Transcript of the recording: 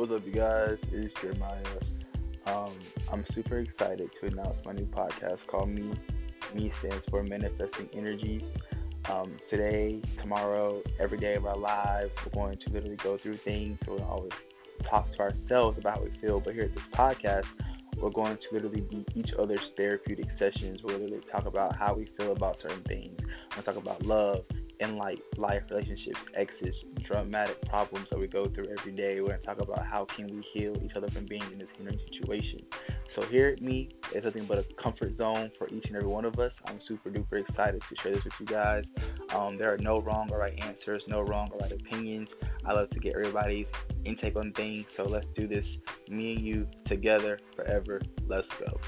What's up, you guys? It's Jeremiah. Um, I'm super excited to announce my new podcast called Me. Me stands for Manifesting Energies. Um, today, tomorrow, every day of our lives, we're going to literally go through things. So we'll always talk to ourselves about how we feel. But here at this podcast, we're going to literally be each other's therapeutic sessions. We'll literally talk about how we feel about certain things. We'll talk about love, in like life relationships, exes, dramatic problems that we go through every day. We're gonna talk about how can we heal each other from being in this hindering situation. So here at me, is nothing but a comfort zone for each and every one of us. I'm super duper excited to share this with you guys. Um, there are no wrong or right answers, no wrong or right opinions. I love to get everybody's intake on things. So let's do this, me and you together forever. Let's go.